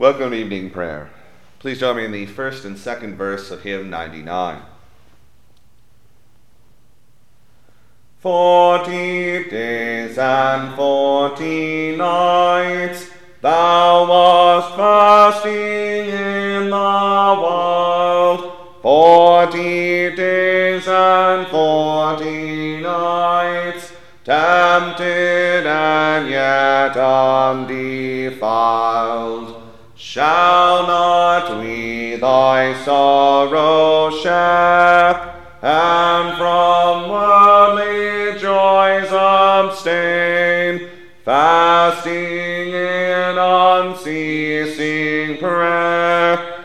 Welcome to evening prayer. Please join me in the first and second verse of hymn 99. Forty days and forty nights thou wast fasting in the world. Forty days and forty nights, tempted and yet undefiled. Shall not we thy sorrow share, and from worldly joys abstain, fasting in unceasing prayer,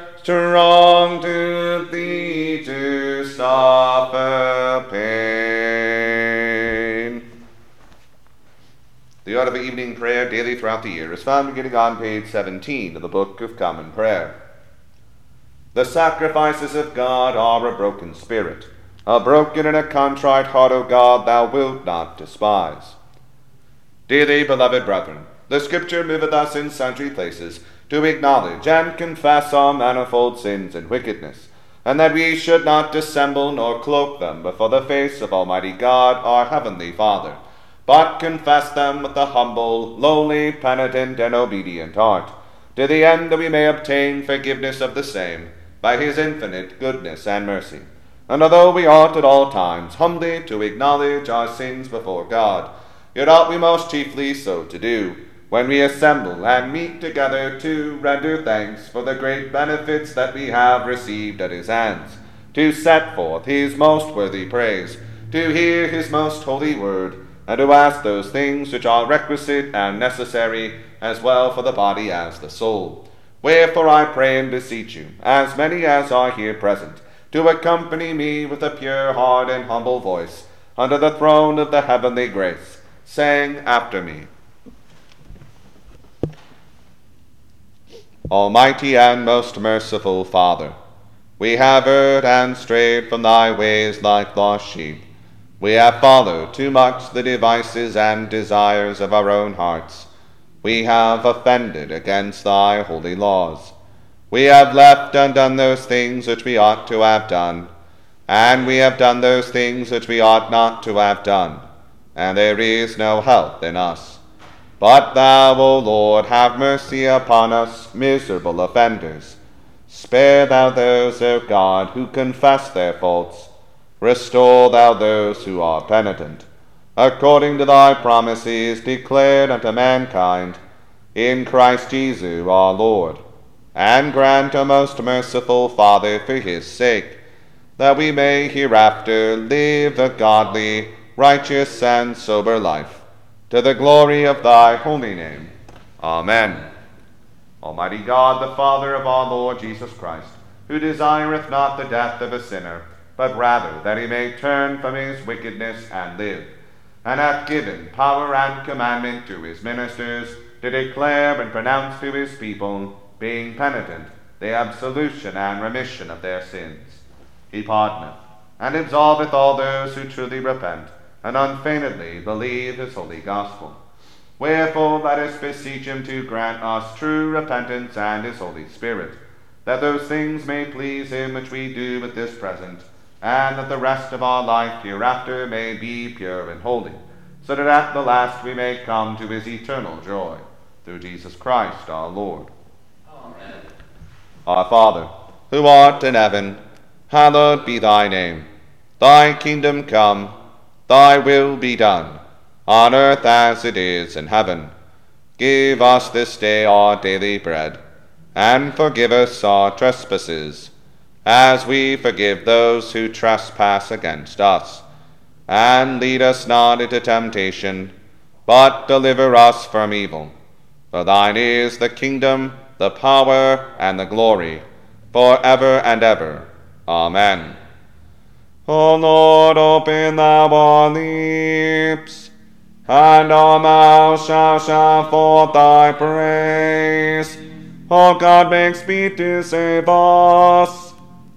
Order of evening prayer daily throughout the year is found beginning on page 17 of the Book of Common Prayer. The sacrifices of God are a broken spirit. A broken and a contrite heart, O God, thou wilt not despise. Dearly beloved brethren, the Scripture moveth us in sundry places to acknowledge and confess our manifold sins and wickedness, and that we should not dissemble nor cloak them before the face of Almighty God, our heavenly Father but confess them with a humble, lowly, penitent, and obedient heart, to the end that we may obtain forgiveness of the same by his infinite goodness and mercy. And although we ought at all times humbly to acknowledge our sins before God, yet ought we most chiefly so to do, when we assemble and meet together to render thanks for the great benefits that we have received at his hands, to set forth his most worthy praise, to hear his most holy word, and to ask those things which are requisite and necessary as well for the body as the soul. Wherefore I pray and beseech you, as many as are here present, to accompany me with a pure heart and humble voice under the throne of the heavenly grace, saying after me, Almighty and most merciful Father, we have erred and strayed from thy ways like lost sheep. We have followed too much the devices and desires of our own hearts. We have offended against thy holy laws. We have left undone those things which we ought to have done, and we have done those things which we ought not to have done, and there is no health in us. But thou, O Lord, have mercy upon us, miserable offenders. Spare thou those, O God, who confess their faults Restore thou those who are penitent, according to thy promises declared unto mankind, in Christ Jesus our Lord. And grant, O most merciful Father, for his sake, that we may hereafter live a godly, righteous, and sober life, to the glory of thy holy name. Amen. Almighty God, the Father of our Lord Jesus Christ, who desireth not the death of a sinner, but rather that he may turn from his wickedness and live, and hath given power and commandment to his ministers to declare and pronounce to his people, being penitent, the absolution and remission of their sins. He pardoneth and absolveth all those who truly repent and unfeignedly believe his holy gospel. Wherefore let us beseech him to grant us true repentance and his Holy Spirit, that those things may please him which we do at this present and that the rest of our life hereafter may be pure and holy, so that at the last we may come to his eternal joy. Through Jesus Christ our Lord. Amen. Our Father, who art in heaven, hallowed be thy name. Thy kingdom come, thy will be done, on earth as it is in heaven. Give us this day our daily bread, and forgive us our trespasses as we forgive those who trespass against us. And lead us not into temptation, but deliver us from evil. For thine is the kingdom, the power, and the glory, for ever and ever. Amen. O Lord, open thou our lips, and our mouth shall shout forth thy praise. O God, make speed to save us.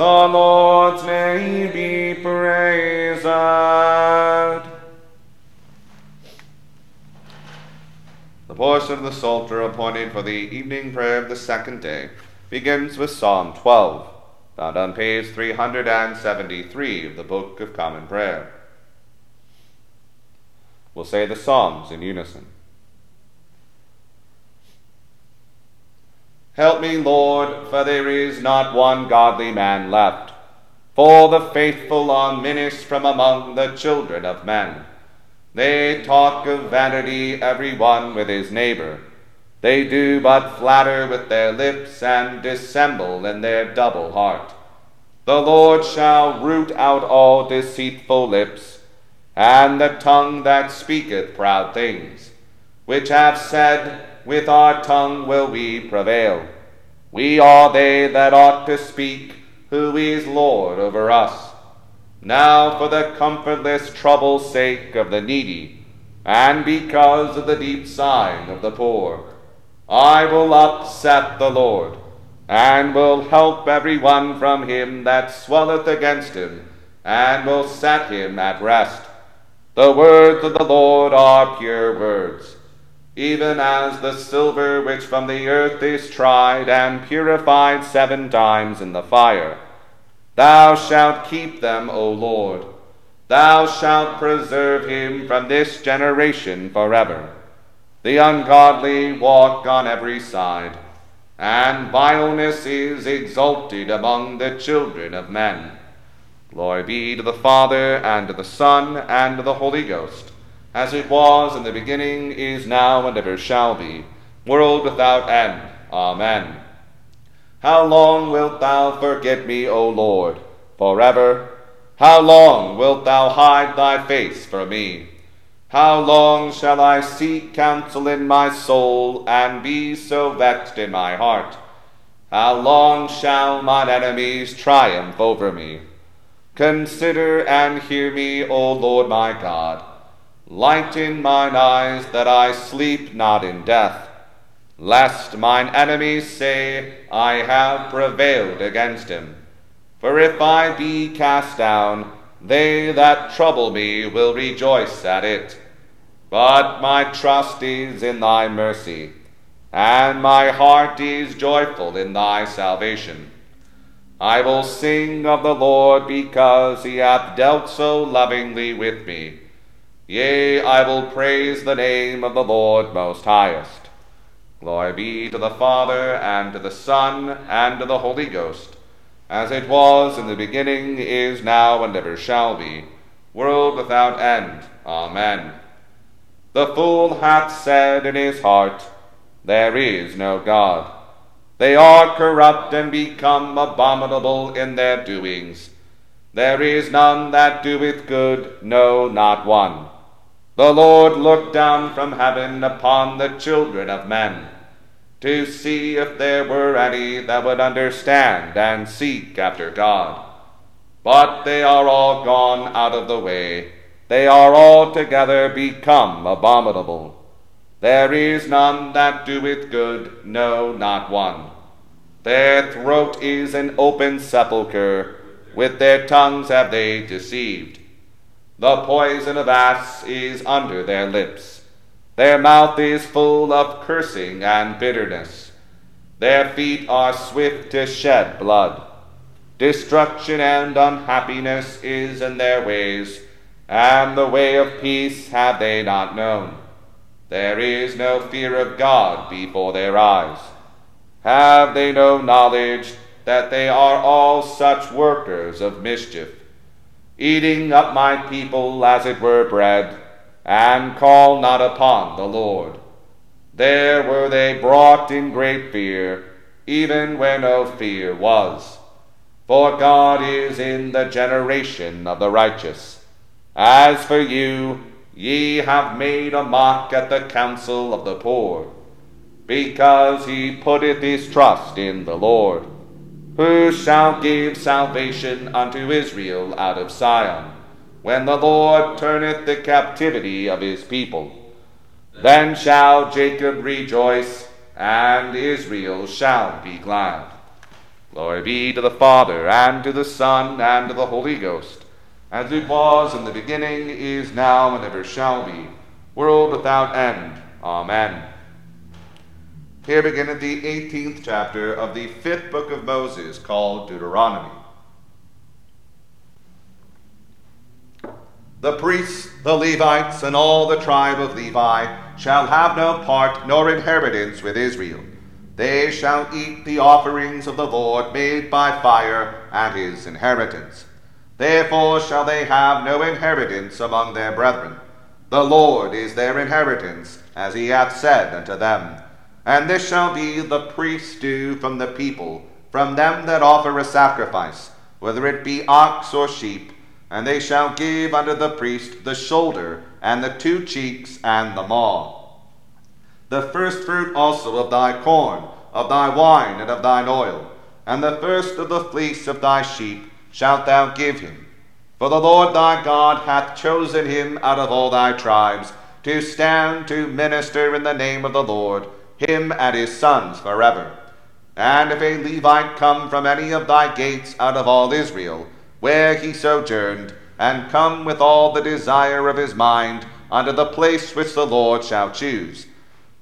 The Lord's name be praised. The portion of the Psalter appointed for the evening prayer of the second day begins with Psalm 12, found on page 373 of the Book of Common Prayer. We'll say the Psalms in unison. Help me, Lord, for there is not one godly man left. For the faithful are minished from among the children of men. They talk of vanity, every one with his neighbor. They do but flatter with their lips and dissemble in their double heart. The Lord shall root out all deceitful lips, and the tongue that speaketh proud things, which have said, With our tongue will we prevail. We are they that ought to speak, who is Lord over us. Now for the comfortless trouble's sake of the needy, and because of the deep sighing of the poor, I will upset the Lord, and will help every one from him that swelleth against him, and will set him at rest. The words of the Lord are pure words, even as the silver which from the earth is tried and purified seven times in the fire. Thou shalt keep them, O Lord. Thou shalt preserve him from this generation forever. The ungodly walk on every side, and vileness is exalted among the children of men. Glory be to the Father, and to the Son, and to the Holy Ghost, as it was in the beginning, is now, and ever shall be, world without end. Amen. How long wilt thou forget me, O Lord? Forever. How long wilt thou hide thy face from me? How long shall I seek counsel in my soul, and be so vexed in my heart? How long shall mine enemies triumph over me? Consider and hear me, O Lord my God. Lighten mine eyes, that I sleep not in death, lest mine enemies say, I have prevailed against him. For if I be cast down, they that trouble me will rejoice at it. But my trust is in thy mercy, and my heart is joyful in thy salvation. I will sing of the Lord because he hath dealt so lovingly with me. Yea, I will praise the name of the Lord most highest. Glory be to the Father, and to the Son, and to the Holy Ghost as it was in the beginning, is now, and ever shall be, world without end. Amen. The fool hath said in his heart, There is no God. They are corrupt and become abominable in their doings. There is none that doeth good, no, not one. The Lord looked down from heaven upon the children of men to see if there were any that would understand and seek after God. But they are all gone out of the way. They are altogether become abominable. There is none that doeth good, no, not one. Their throat is an open sepulchre, with their tongues have they deceived. The poison of asps is under their lips their mouth is full of cursing and bitterness. Their feet are swift to shed blood. Destruction and unhappiness is in their ways, and the way of peace have they not known. There is no fear of God before their eyes. Have they no knowledge that they are all such workers of mischief, eating up my people as it were bread? and call not upon the Lord. There were they brought in great fear, even where no fear was. For God is in the generation of the righteous. As for you, ye have made a mock at the counsel of the poor, because he putteth his trust in the Lord. Who shall give salvation unto Israel out of Sion, when the Lord turneth the captivity of his people? Then shall Jacob rejoice, and Israel shall be glad. Glory be to the Father, and to the Son, and to the Holy Ghost, as it was in the beginning, is now, and ever shall be, world without end. Amen. Here beginneth the 18th chapter of the fifth book of Moses, called Deuteronomy. The priests, the Levites, and all the tribe of Levi shall have no part nor inheritance with Israel. They shall eat the offerings of the Lord made by fire and his inheritance. Therefore shall they have no inheritance among their brethren. The Lord is their inheritance, as he hath said unto them. And this shall be the priest's due from the people, from them that offer a sacrifice, whether it be ox or sheep and they shall give unto the priest the shoulder, and the two cheeks, and the maw. The first fruit also of thy corn, of thy wine, and of thine oil, and the first of the fleece of thy sheep shalt thou give him. For the Lord thy God hath chosen him out of all thy tribes, to stand to minister in the name of the Lord, him and his sons forever. And if a Levite come from any of thy gates out of all Israel, where he sojourned, and come with all the desire of his mind unto the place which the Lord shall choose.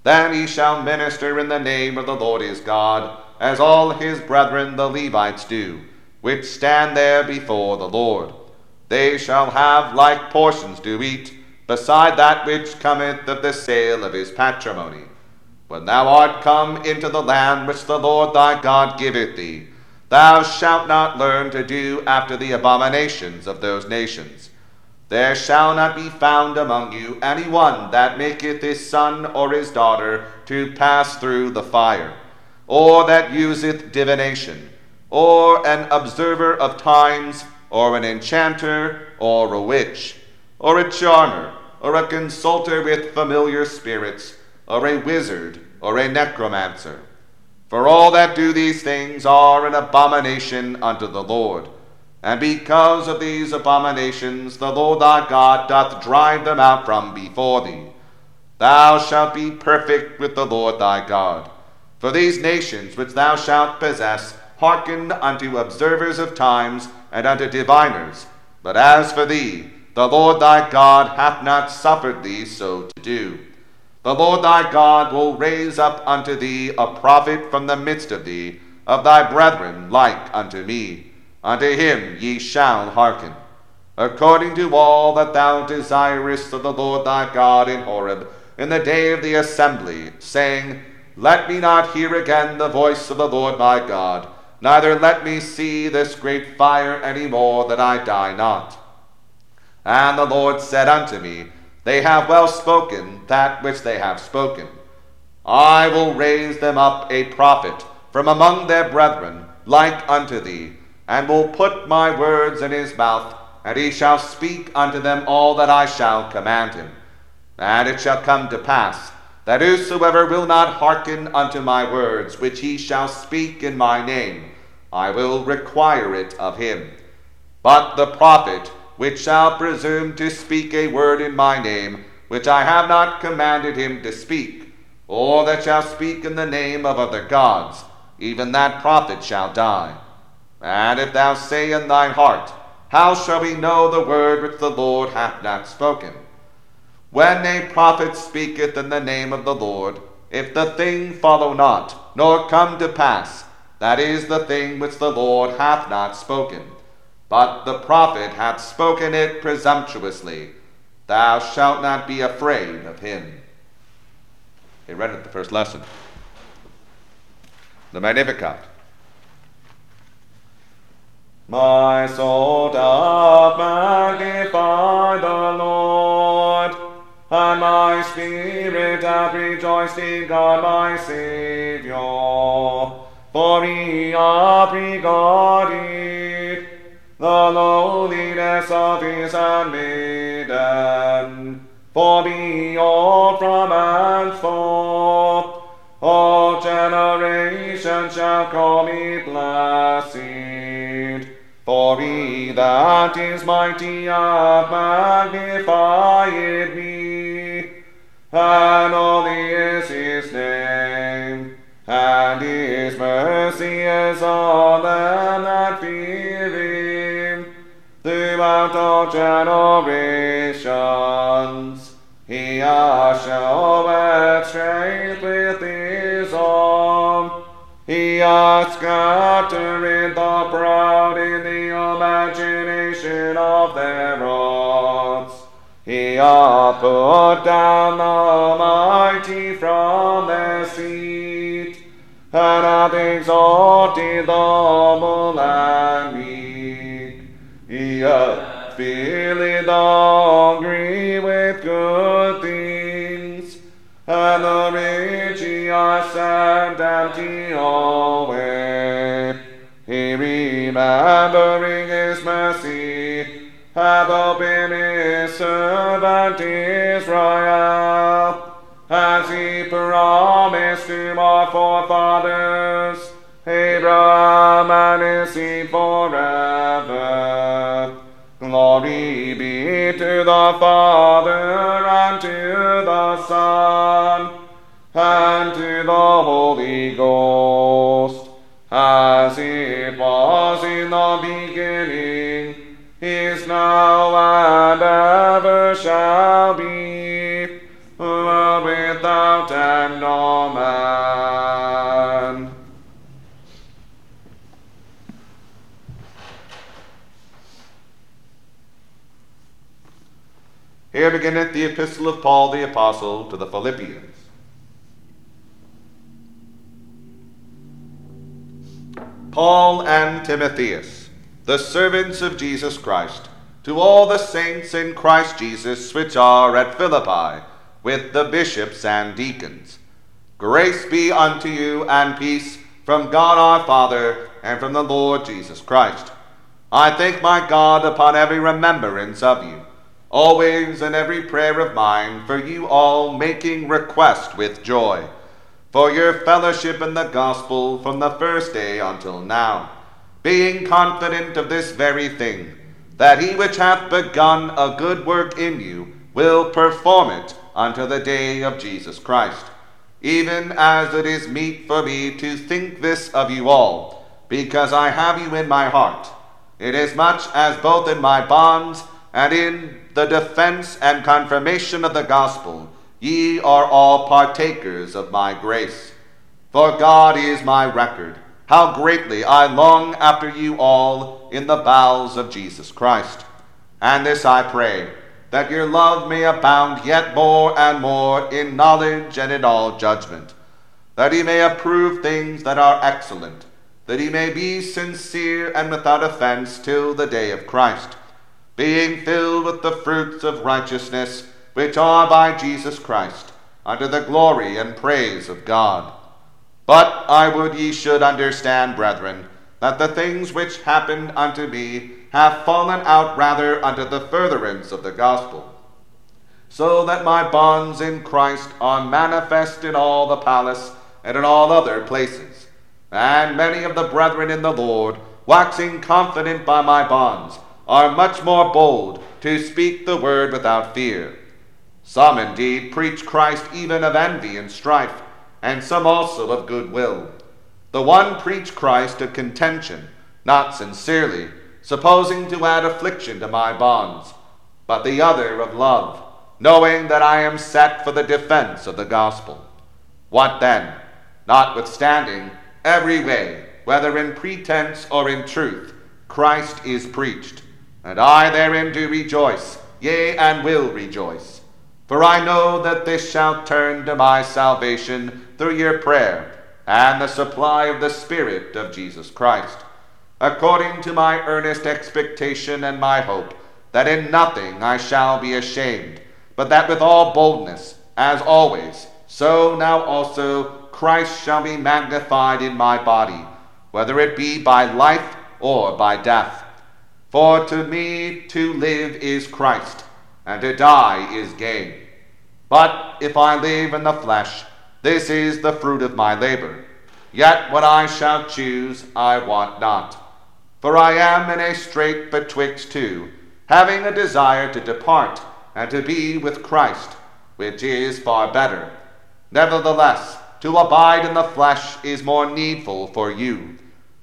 Then he shall minister in the name of the Lord his God, as all his brethren the Levites do, which stand there before the Lord. They shall have like portions to eat, beside that which cometh of the sale of his patrimony. When thou art come into the land which the Lord thy God giveth thee, Thou shalt not learn to do after the abominations of those nations. There shall not be found among you any one that maketh his son or his daughter to pass through the fire, or that useth divination, or an observer of times, or an enchanter, or a witch, or a charmer, or a consulter with familiar spirits, or a wizard, or a necromancer for all that do these things are an abomination unto the Lord. And because of these abominations, the Lord thy God doth drive them out from before thee. Thou shalt be perfect with the Lord thy God. For these nations which thou shalt possess hearken unto observers of times and unto diviners. But as for thee, the Lord thy God hath not suffered thee so to do. The Lord thy God will raise up unto thee a prophet from the midst of thee, of thy brethren like unto me. Unto him ye shall hearken, according to all that thou desirest of the Lord thy God in Horeb, in the day of the assembly, saying, Let me not hear again the voice of the Lord my God, neither let me see this great fire any more, that I die not. And the Lord said unto me, they have well spoken that which they have spoken. I will raise them up a prophet from among their brethren, like unto thee, and will put my words in his mouth, and he shall speak unto them all that I shall command him. And it shall come to pass, that whosoever will not hearken unto my words, which he shall speak in my name, I will require it of him. But the prophet which shall presume to speak a word in my name, which I have not commanded him to speak, or that shall speak in the name of other gods, even that prophet shall die. And if thou say in thine heart, How shall we know the word which the Lord hath not spoken? When a prophet speaketh in the name of the Lord, if the thing follow not, nor come to pass, that is the thing which the Lord hath not spoken but the prophet hath spoken it presumptuously. Thou shalt not be afraid of him. He read it the first lesson. The Magnificat. My soul doth magnify the Lord, and my spirit hath rejoiced in God my Saviour, for he hath regarded the lowliness of his handmaiden. For behold, from henceforth all generations shall call me blessed. Glory that is mighty hath magnified me, and holy is his name, and his mercy is on them that fear him, generations. He hath showed strength with his arm. He hath scattered the proud in the imagination of their hearts. He hath put down the mighty from their seat, and hath exalted the humble and meek. He hath filled the hungry with good things, and the rich he hath sent empty away. He remembering his mercy, hath opened his servant Israel, as he promised to our forefathers, to the Father and to the Son and to the Holy Ghost, as it was in the beginning, The epistle of Paul the Apostle to the Philippians. Paul and Timotheus, the servants of Jesus Christ, to all the saints in Christ Jesus which are at Philippi, with the bishops and deacons. Grace be unto you and peace from God our Father and from the Lord Jesus Christ. I thank my God upon every remembrance of you, always in every prayer of mine, for you all making request with joy, for your fellowship in the gospel from the first day until now, being confident of this very thing, that he which hath begun a good work in you will perform it unto the day of Jesus Christ. Even as it is meet for me to think this of you all, because I have you in my heart, inasmuch as both in my bonds and in the defense and confirmation of the gospel. Ye are all partakers of my grace. For God is my record, how greatly I long after you all in the bowels of Jesus Christ. And this I pray, that your love may abound yet more and more in knowledge and in all judgment, that he may approve things that are excellent, that he may be sincere and without offense till the day of Christ, being filled with the fruits of righteousness, which are by Jesus Christ, unto the glory and praise of God. But I would ye should understand, brethren, that the things which happened unto me have fallen out rather unto the furtherance of the gospel, so that my bonds in Christ are manifest in all the palace and in all other places. And many of the brethren in the Lord, waxing confident by my bonds, are much more bold to speak the word without fear. Some indeed preach Christ even of envy and strife, and some also of goodwill. The one preach Christ of contention, not sincerely, supposing to add affliction to my bonds, but the other of love, knowing that I am set for the defense of the gospel. What then? Notwithstanding, every way, whether in pretense or in truth, Christ is preached, and I therein do rejoice, yea, and will rejoice. For I know that this shall turn to my salvation through your prayer and the supply of the Spirit of Jesus Christ, according to my earnest expectation and my hope, that in nothing I shall be ashamed, but that with all boldness, as always, so now also Christ shall be magnified in my body, whether it be by life or by death. For to me to live is Christ, and to die is gain. But if I live in the flesh, this is the fruit of my labor. Yet what I shall choose I want not. For I am in a strait betwixt two, having a desire to depart and to be with Christ, which is far better. Nevertheless, to abide in the flesh is more needful for you.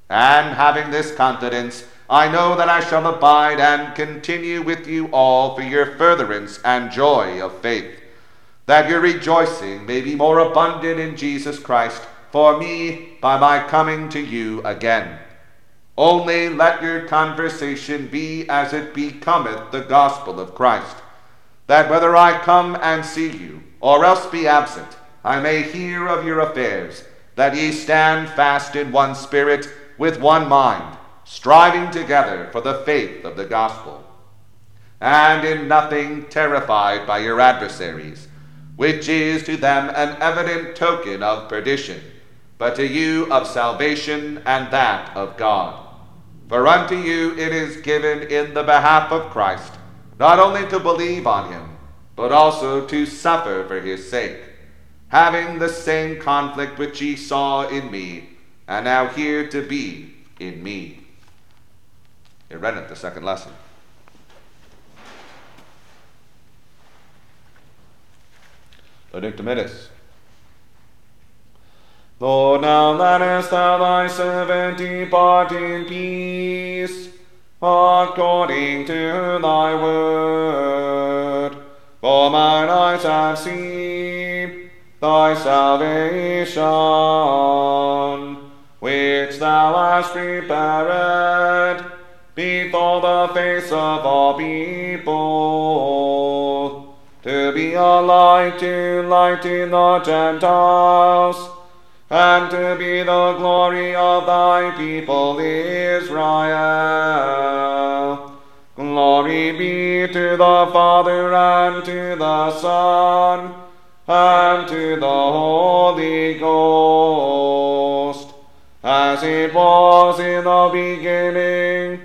And having this confidence, I know that I shall abide and continue with you all for your furtherance and joy of faith, that your rejoicing may be more abundant in Jesus Christ for me by my coming to you again. Only let your conversation be as it becometh the gospel of Christ, that whether I come and see you, or else be absent, I may hear of your affairs, that ye stand fast in one spirit, with one mind, striving together for the faith of the gospel, and in nothing terrified by your adversaries, which is to them an evident token of perdition, but to you of salvation and that of God. For unto you it is given in the behalf of Christ, not only to believe on him, but also to suffer for his sake, having the same conflict which ye saw in me, and now here to be in me. You read it, the second lesson. Benedictus. Lord, now lettest thou thy servant depart in peace, according to thy word. For mine eyes have seen thy salvation, which thou hast prepared before the face of all people, to be a light to lighten the Gentiles and to be the glory of thy people Israel. Glory be to the Father and to the Son and to the Holy Ghost, as it was in the beginning,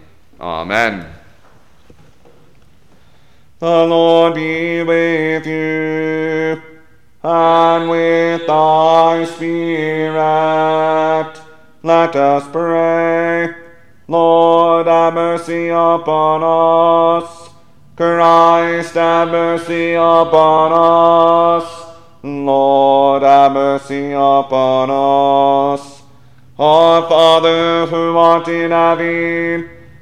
Amen. The Lord be with you and with thy spirit. Let us pray. Lord, have mercy upon us. Christ, have mercy upon us. Lord, have mercy upon us. Our Father, who art in heaven,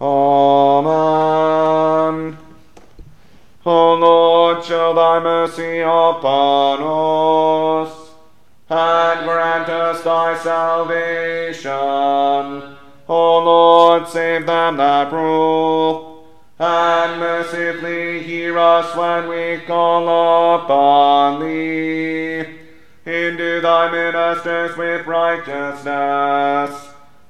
Amen. O Lord, show thy mercy upon us, and grant us thy salvation. O Lord, save them that rule, and mercifully hear us when we call upon thee. Endue thy ministers with righteousness,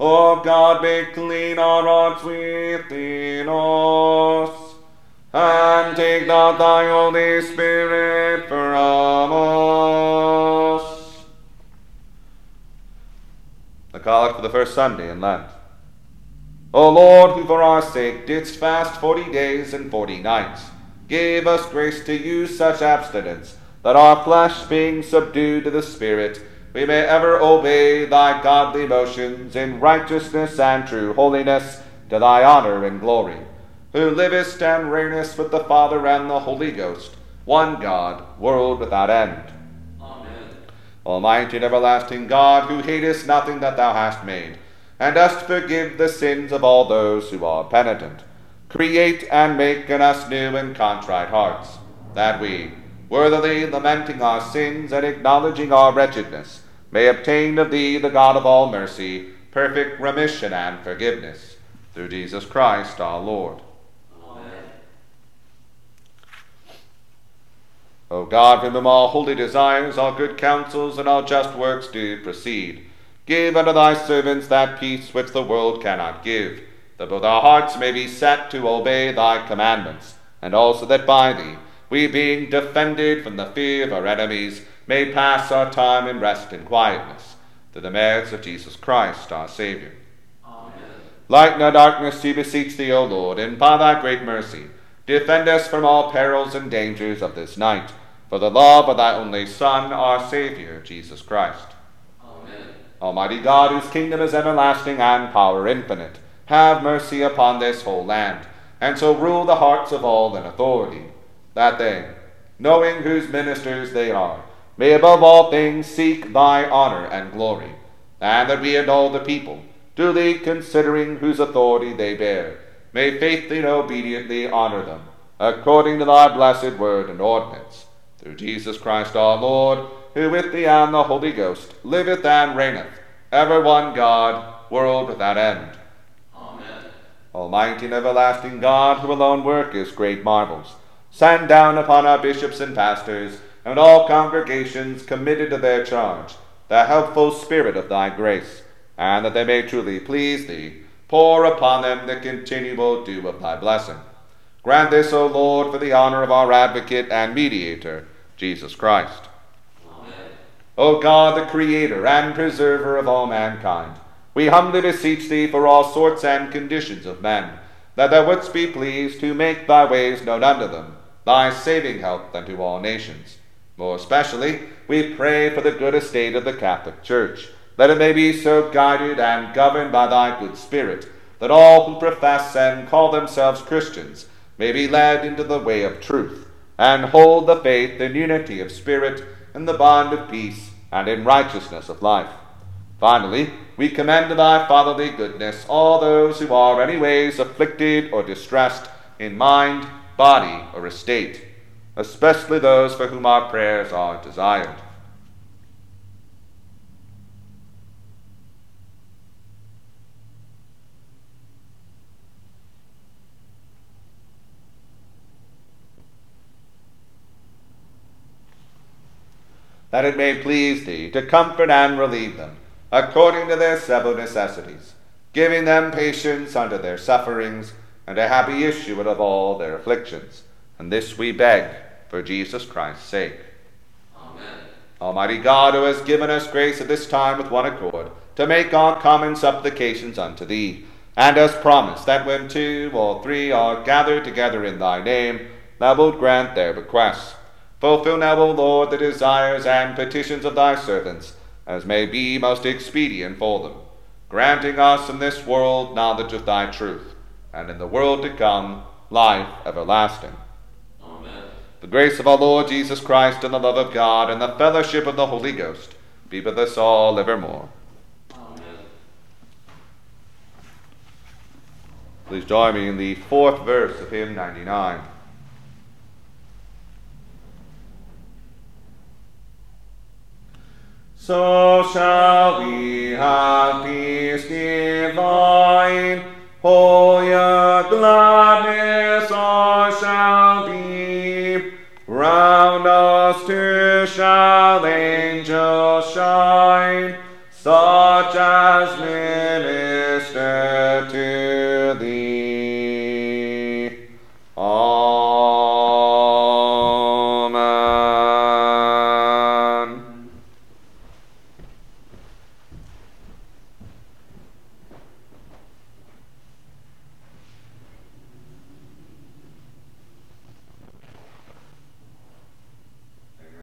O God, make clean our hearts within us, and take not thy Holy Spirit from us. The Collect for the first Sunday in Lent. O Lord, who for our sake didst fast forty days and forty nights, give us grace to use such abstinence, that our flesh being subdued to the Spirit, we may ever obey thy godly motions in righteousness and true holiness, to thy honor and glory, who livest and reignest with the Father and the Holy Ghost, one God, world without end. Amen. Almighty and everlasting God, who hatest nothing that thou hast made, and dost forgive the sins of all those who are penitent, create and make in us new and contrite hearts, that we, worthily lamenting our sins and acknowledging our wretchedness, may obtain of thee, the God of all mercy, perfect remission and forgiveness. Through Jesus Christ our Lord. Amen. O God, from whom all holy desires, all good counsels, and all just works do proceed, give unto thy servants that peace which the world cannot give, that both our hearts may be set to obey thy commandments, and also that by thee, we being defended from the fear of our enemies, may pass our time in rest and quietness, through the merits of Jesus Christ our Saviour. Amen. Lighten our darkness, we beseech thee, O Lord, and by thy great mercy, defend us from all perils and dangers of this night, for the love of thy only Son, our Saviour, Jesus Christ. Amen. Almighty God, whose kingdom is everlasting and power infinite, have mercy upon this whole land, and so rule the hearts of all in authority, that they, knowing whose ministers they are, may above all things seek thy honor and glory, and that we and all the people, duly considering whose authority they bear, may faithfully and obediently honor them, according to thy blessed word and ordinance. Through Jesus Christ our Lord, who with thee and the Holy Ghost liveth and reigneth, ever one God, world without end. Amen. Almighty and everlasting God, who alone workest great marvels, send down upon our bishops and pastors and all congregations committed to their charge the helpful spirit of thy grace, and that they may truly please thee, pour upon them the continual dew of thy blessing. Grant this, O Lord, for the honor of our advocate and mediator, Jesus Christ. Amen. O God, the creator and preserver of all mankind, we humbly beseech thee for all sorts and conditions of men, that thou wouldst be pleased to make thy ways known unto them, thy saving help unto all nations. More especially, we pray for the good estate of the Catholic Church, that it may be so guided and governed by thy good Spirit, that all who profess and call themselves Christians may be led into the way of truth, and hold the faith in unity of spirit, in the bond of peace, and in righteousness of life. Finally, we commend to thy fatherly goodness all those who are any ways afflicted or distressed in mind, body, or estate, especially those for whom our prayers are desired. that it may please thee to comfort and relieve them, according to their several necessities, giving them patience under their sufferings, and a happy issue out of all their afflictions. And this we beg for Jesus Christ's sake. Amen. Almighty God, who has given us grace at this time with one accord, to make our common supplications unto thee, and has promised that when two or three are gathered together in thy name, thou wilt grant their requests. Fulfill now, O Lord, the desires and petitions of thy servants, as may be most expedient for them, granting us in this world knowledge of thy truth, and in the world to come life everlasting. Amen. The grace of our Lord Jesus Christ, and the love of God, and the fellowship of the Holy Ghost be with us all evermore. Amen. Please join me in the fourth verse of hymn 99. So shall we have peace for your gladness all shall be. Round us to shout angels.